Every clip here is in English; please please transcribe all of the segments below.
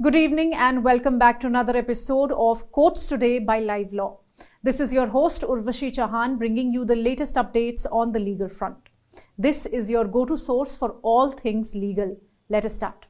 Good evening and welcome back to another episode of Courts Today by Live Law. This is your host Urvashi Chauhan bringing you the latest updates on the legal front. This is your go to source for all things legal. Let us start.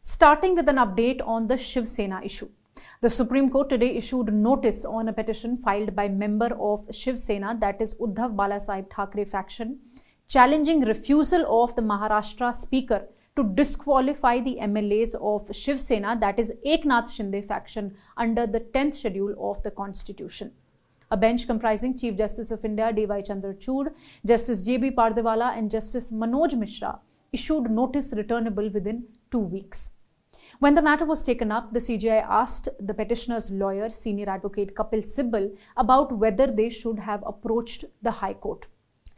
Starting with an update on the Shiv Sena issue. The Supreme Court today issued notice on a petition filed by member of Shiv Sena, that is Uddhav Balasaheb Thackeray faction, challenging refusal of the Maharashtra Speaker to disqualify the MLAs of Shiv Sena, that is Eknath Shinde faction, under the 10th schedule of the Constitution. A bench comprising Chief Justice of India D.Y. Chandrachud, Justice J.B. Pardiwala, and Justice Manoj Mishra issued notice returnable within two weeks. When the matter was taken up, the CJI asked the petitioner's lawyer, senior advocate Kapil Sibal, about whether they should have approached the High Court.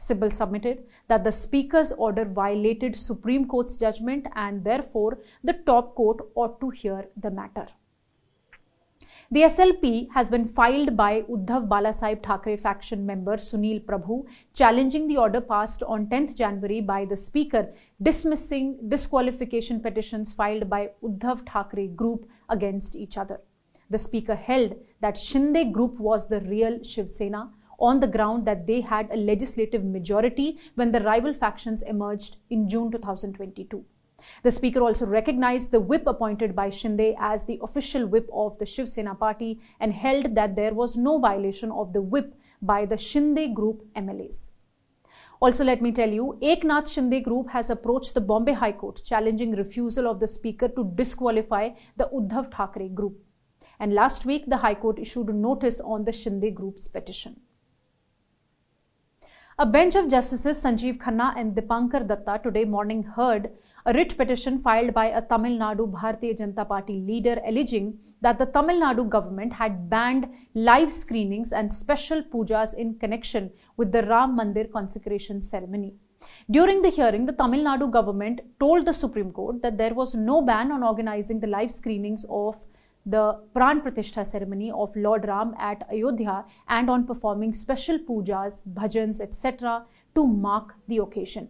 Sibal submitted that the Speaker's order violated Supreme Court's judgment and therefore the top court ought to hear the matter. The SLP has been filed by Uddhav Balasaheb Thackeray faction member Sunil Prabhu, challenging the order passed on 10th January by the Speaker, dismissing disqualification petitions filed by Uddhav Thackeray group against each other. The Speaker held that Shinde group was the real Shiv Sena on the ground that they had a legislative majority when the rival factions emerged in June 2022. The speaker also recognized the whip appointed by Shinde as the official whip of the Shiv Sena party and held that there was no violation of the whip by the Shinde group MLAs. Also, let me tell you, Eknath Shinde group has approached the Bombay High Court challenging refusal of the speaker to disqualify the Uddhav Thackeray group. And last week, the High Court issued a notice on the Shinde group's petition. A bench of Justices Sanjeev Khanna and Dipankar Datta today morning heard a writ petition filed by a Tamil Nadu Bharatiya Janata Party leader alleging that the Tamil Nadu government had banned live screenings and special pujas in connection with the Ram Mandir consecration ceremony. During the hearing, the Tamil Nadu government told the Supreme Court that there was no ban on organizing the live screenings of the Pran Pratishtha ceremony of Lord Ram at Ayodhya and on performing special pujas, bhajans, etc. to mark the occasion.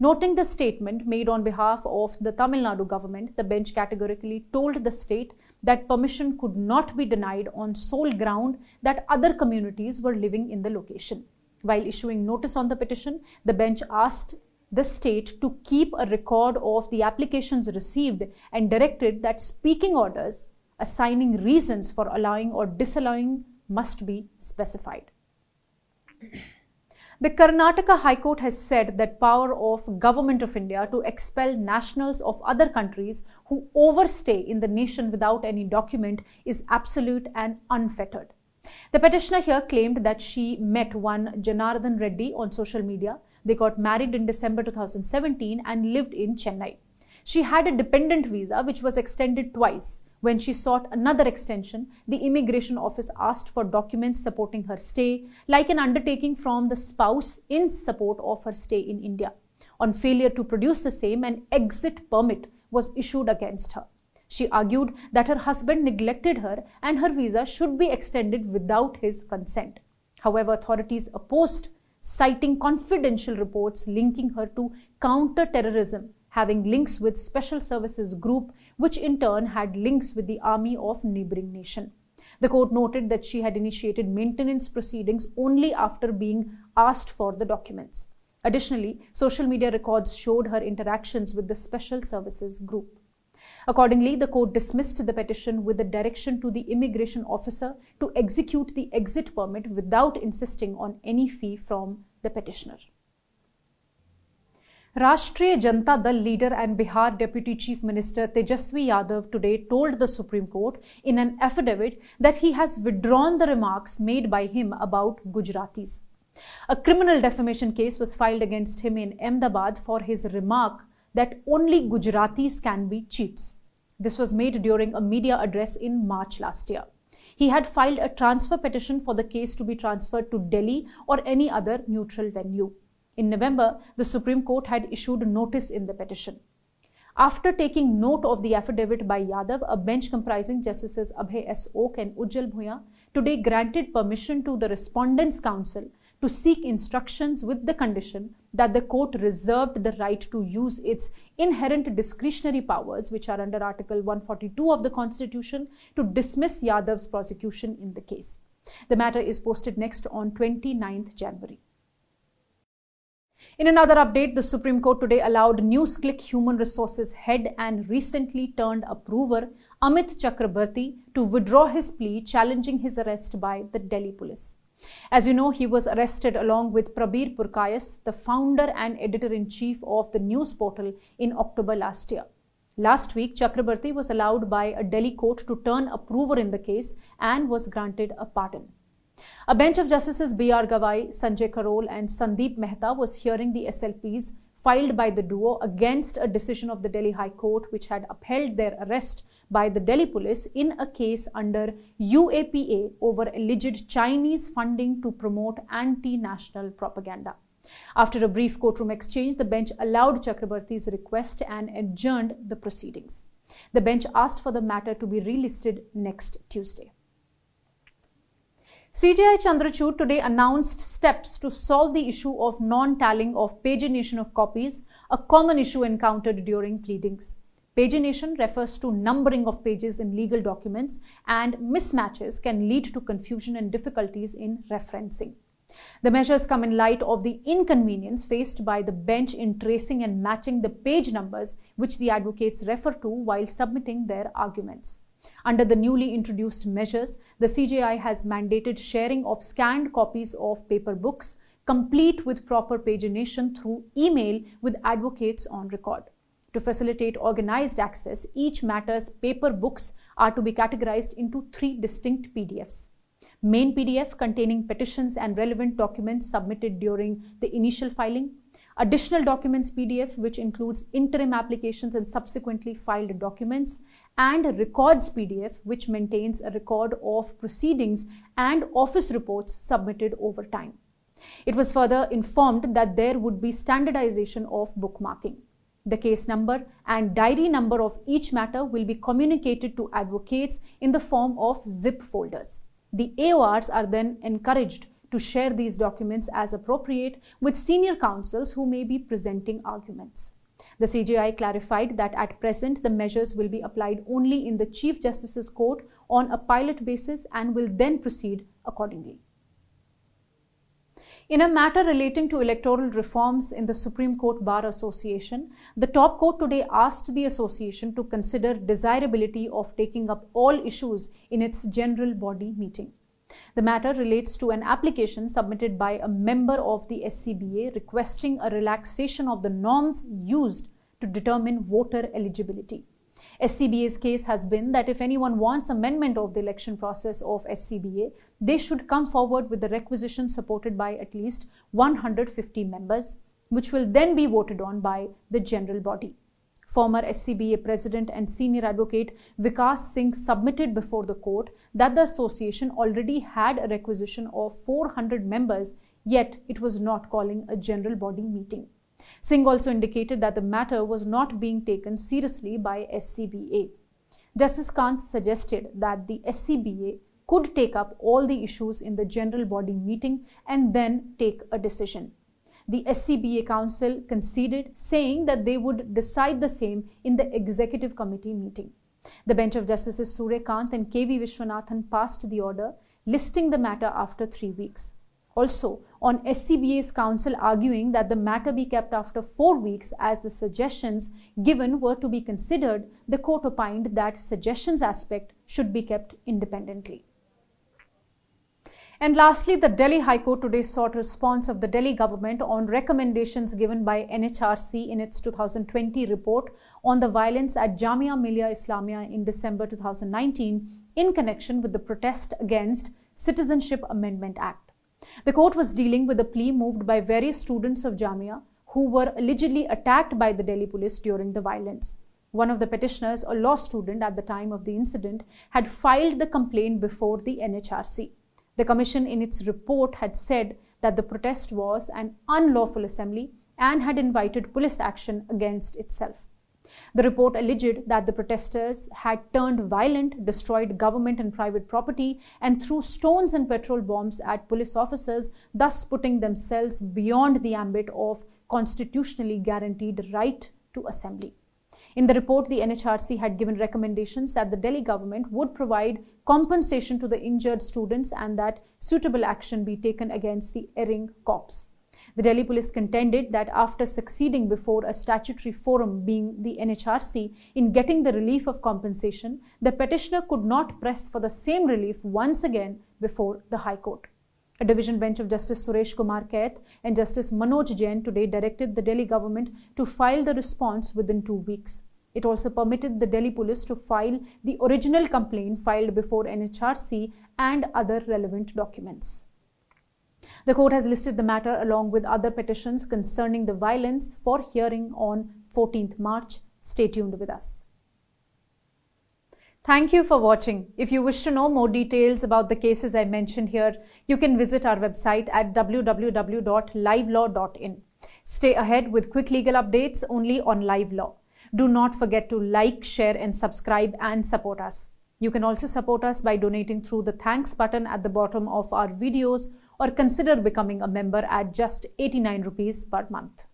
Noting the statement made on behalf of the Tamil Nadu government, the bench categorically told the state that permission could not be denied on sole ground that other communities were living in the location. While issuing notice on the petition, the bench asked the state to keep a record of the applications received and directed that speaking orders assigning reasons for allowing or disallowing must be specified. The Karnataka High Court has said that power of Government of India to expel nationals of other countries who overstay in the nation without any document is absolute and unfettered. The petitioner here claimed that she met one Janardhan Reddy on social media. They got married in December 2017 and lived in Chennai. She had a dependent visa which was extended twice when she sought another extension, the immigration office asked for documents supporting her stay, like an undertaking from the spouse in support of her stay in India. On failure to produce the same, an exit permit was issued against her. She argued that her husband neglected her and her visa should be extended without his consent. However, authorities opposed, citing confidential reports linking her to counter terrorism having links with special services group which in turn had links with the army of neighboring nation. The court noted that she had initiated maintenance proceedings only after being asked for the documents. Additionally social media records showed her interactions with the special services group. Accordingly, the court dismissed the petition with the direction to the immigration officer to execute the exit permit without insisting on any fee from the petitioner. Rashtriya Janata Dal leader and Bihar Deputy Chief Minister Tejashwi Yadav today told the Supreme Court in an affidavit that he has withdrawn the remarks made by him about Gujaratis. A criminal defamation case was filed against him in Ahmedabad for his remark that only Gujaratis can be cheats. This was made during a media address in March last year. He had filed a transfer petition for the case to be transferred to Delhi or any other neutral venue. In November, the Supreme Court had issued notice in the petition. After taking note of the affidavit by Yadav, a bench comprising Justices Abhay S. Oak and Ujjal Bhuyan today granted permission to the Respondents' Counsel to seek instructions with the condition that the court reserved the right to use its inherent discretionary powers, which are under Article 142 of the Constitution, to dismiss Yadav's prosecution in the case. The matter is posted next on 29th January. In another update, the Supreme Court today allowed NewsClick Human Resources head and recently turned approver Amit Chakrabarti to withdraw his plea challenging his arrest by the Delhi police. As you know, he was arrested along with Prabir Purkayastha, the founder and editor-in-chief of the news portal in October last year. Last week, Chakrabarti was allowed by a Delhi court to turn approver in the case and was granted a pardon. A bench of Justices B.R. Gavai, Sanjay Karol and Sandeep Mehta was hearing the SLPs filed by the duo against a decision of the Delhi High Court which had upheld their arrest by the Delhi police in a case under UAPA over alleged Chinese funding to promote anti-national propaganda. After a brief courtroom exchange, the bench allowed Chakrabarti's request and adjourned the proceedings. The bench asked for the matter to be relisted next Tuesday. CJI Chandrachud today announced steps to solve the issue of non-tallying of pagination of copies, a common issue encountered during pleadings. Pagination refers to numbering of pages in legal documents and mismatches can lead to confusion and difficulties in referencing. The measures come in light of the inconvenience faced by the bench in tracing and matching the page numbers which the advocates refer to while submitting their arguments. Under the newly introduced measures, the CJI has mandated sharing of scanned copies of paper books, complete with proper pagination through email with advocates on record. To facilitate organized access, each matter's paper books are to be categorized into three distinct PDFs. Main PDF containing petitions and relevant documents submitted during the initial filing. Additional documents PDF which includes interim applications and subsequently filed documents and records PDF which maintains a record of proceedings and office reports submitted over time. It was further informed that there would be standardization of bookmarking. The case number and diary number of each matter will be communicated to advocates in the form of zip folders. The AORs are then encouraged to share these documents as appropriate with senior counsels who may be presenting arguments. The CJI clarified that at present the measures will be applied only in the Chief Justice's court on a pilot basis and will then proceed accordingly. In a matter relating to electoral reforms in the Supreme Court Bar Association, the top court today asked the association to consider desirability of taking up all issues in its general body meeting. The matter relates to an application submitted by a member of the SCBA requesting a relaxation of the norms used to determine voter eligibility. SCBA's case has been that if anyone wants amendment of the election process of SCBA, they should come forward with the requisition supported by at least 150 members, which will then be voted on by the general body. Former SCBA president and senior advocate Vikas Singh submitted before the court that the association already had a requisition of 400 members, yet it was not calling a general body meeting. Singh also indicated that the matter was not being taken seriously by SCBA. Justice Kant suggested that the SCBA could take up all the issues in the general body meeting and then take a decision. The SCBA Counsel conceded, saying that they would decide the same in the executive committee meeting. The bench of Justices Surya Kant and KV Viswanathan passed the order, listing the matter after three weeks also on SCBA's counsel arguing that the matter be kept after four weeks as the suggestions given were to be considered, the court opined that suggestions aspect should be kept independently. And lastly, the Delhi High Court today sought response of the Delhi government on recommendations given by NHRC in its 2020 report on the violence at Jamia Millia Islamia in December 2019 in connection with the protest against Citizenship Amendment Act. The court was dealing with a plea moved by various students of Jamia who were allegedly attacked by the Delhi police during the violence. One of the petitioners, a law student at the time of the incident, had filed the complaint before the NHRC. The commission in its report had said that the protest was an unlawful assembly and had invited police action against itself. The report alleged that the protesters had turned violent, destroyed government and private property, and threw stones and petrol bombs at police officers, thus putting themselves beyond the ambit of constitutionally guaranteed right to assembly. In the report, the NHRC had given recommendations that the Delhi government would provide compensation to the injured students and that suitable action be taken against the erring cops. The Delhi police contended that after succeeding before a statutory forum, being the NHRC, in getting the relief of compensation, the petitioner could not press for the same relief once again before the High Court. A division bench of Justice Suresh Kumar Kait and Justice Manoj Jain today directed the Delhi government to file the response within two weeks. It also permitted the Delhi police to file the original complaint filed before NHRC and other relevant documents. The court has listed the matter along with other petitions concerning the violence for hearing on 14th March. Stay tuned with us. Thank you for watching. If you wish to know more details about the cases I mentioned here, you can visit our website at www.livelaw.in. Stay ahead with quick legal updates only on Live Law. Do not forget to like, share, and subscribe and support us. You can also support us by donating through the thanks button at the bottom of our videos or consider becoming a member at just 89 rupees per month.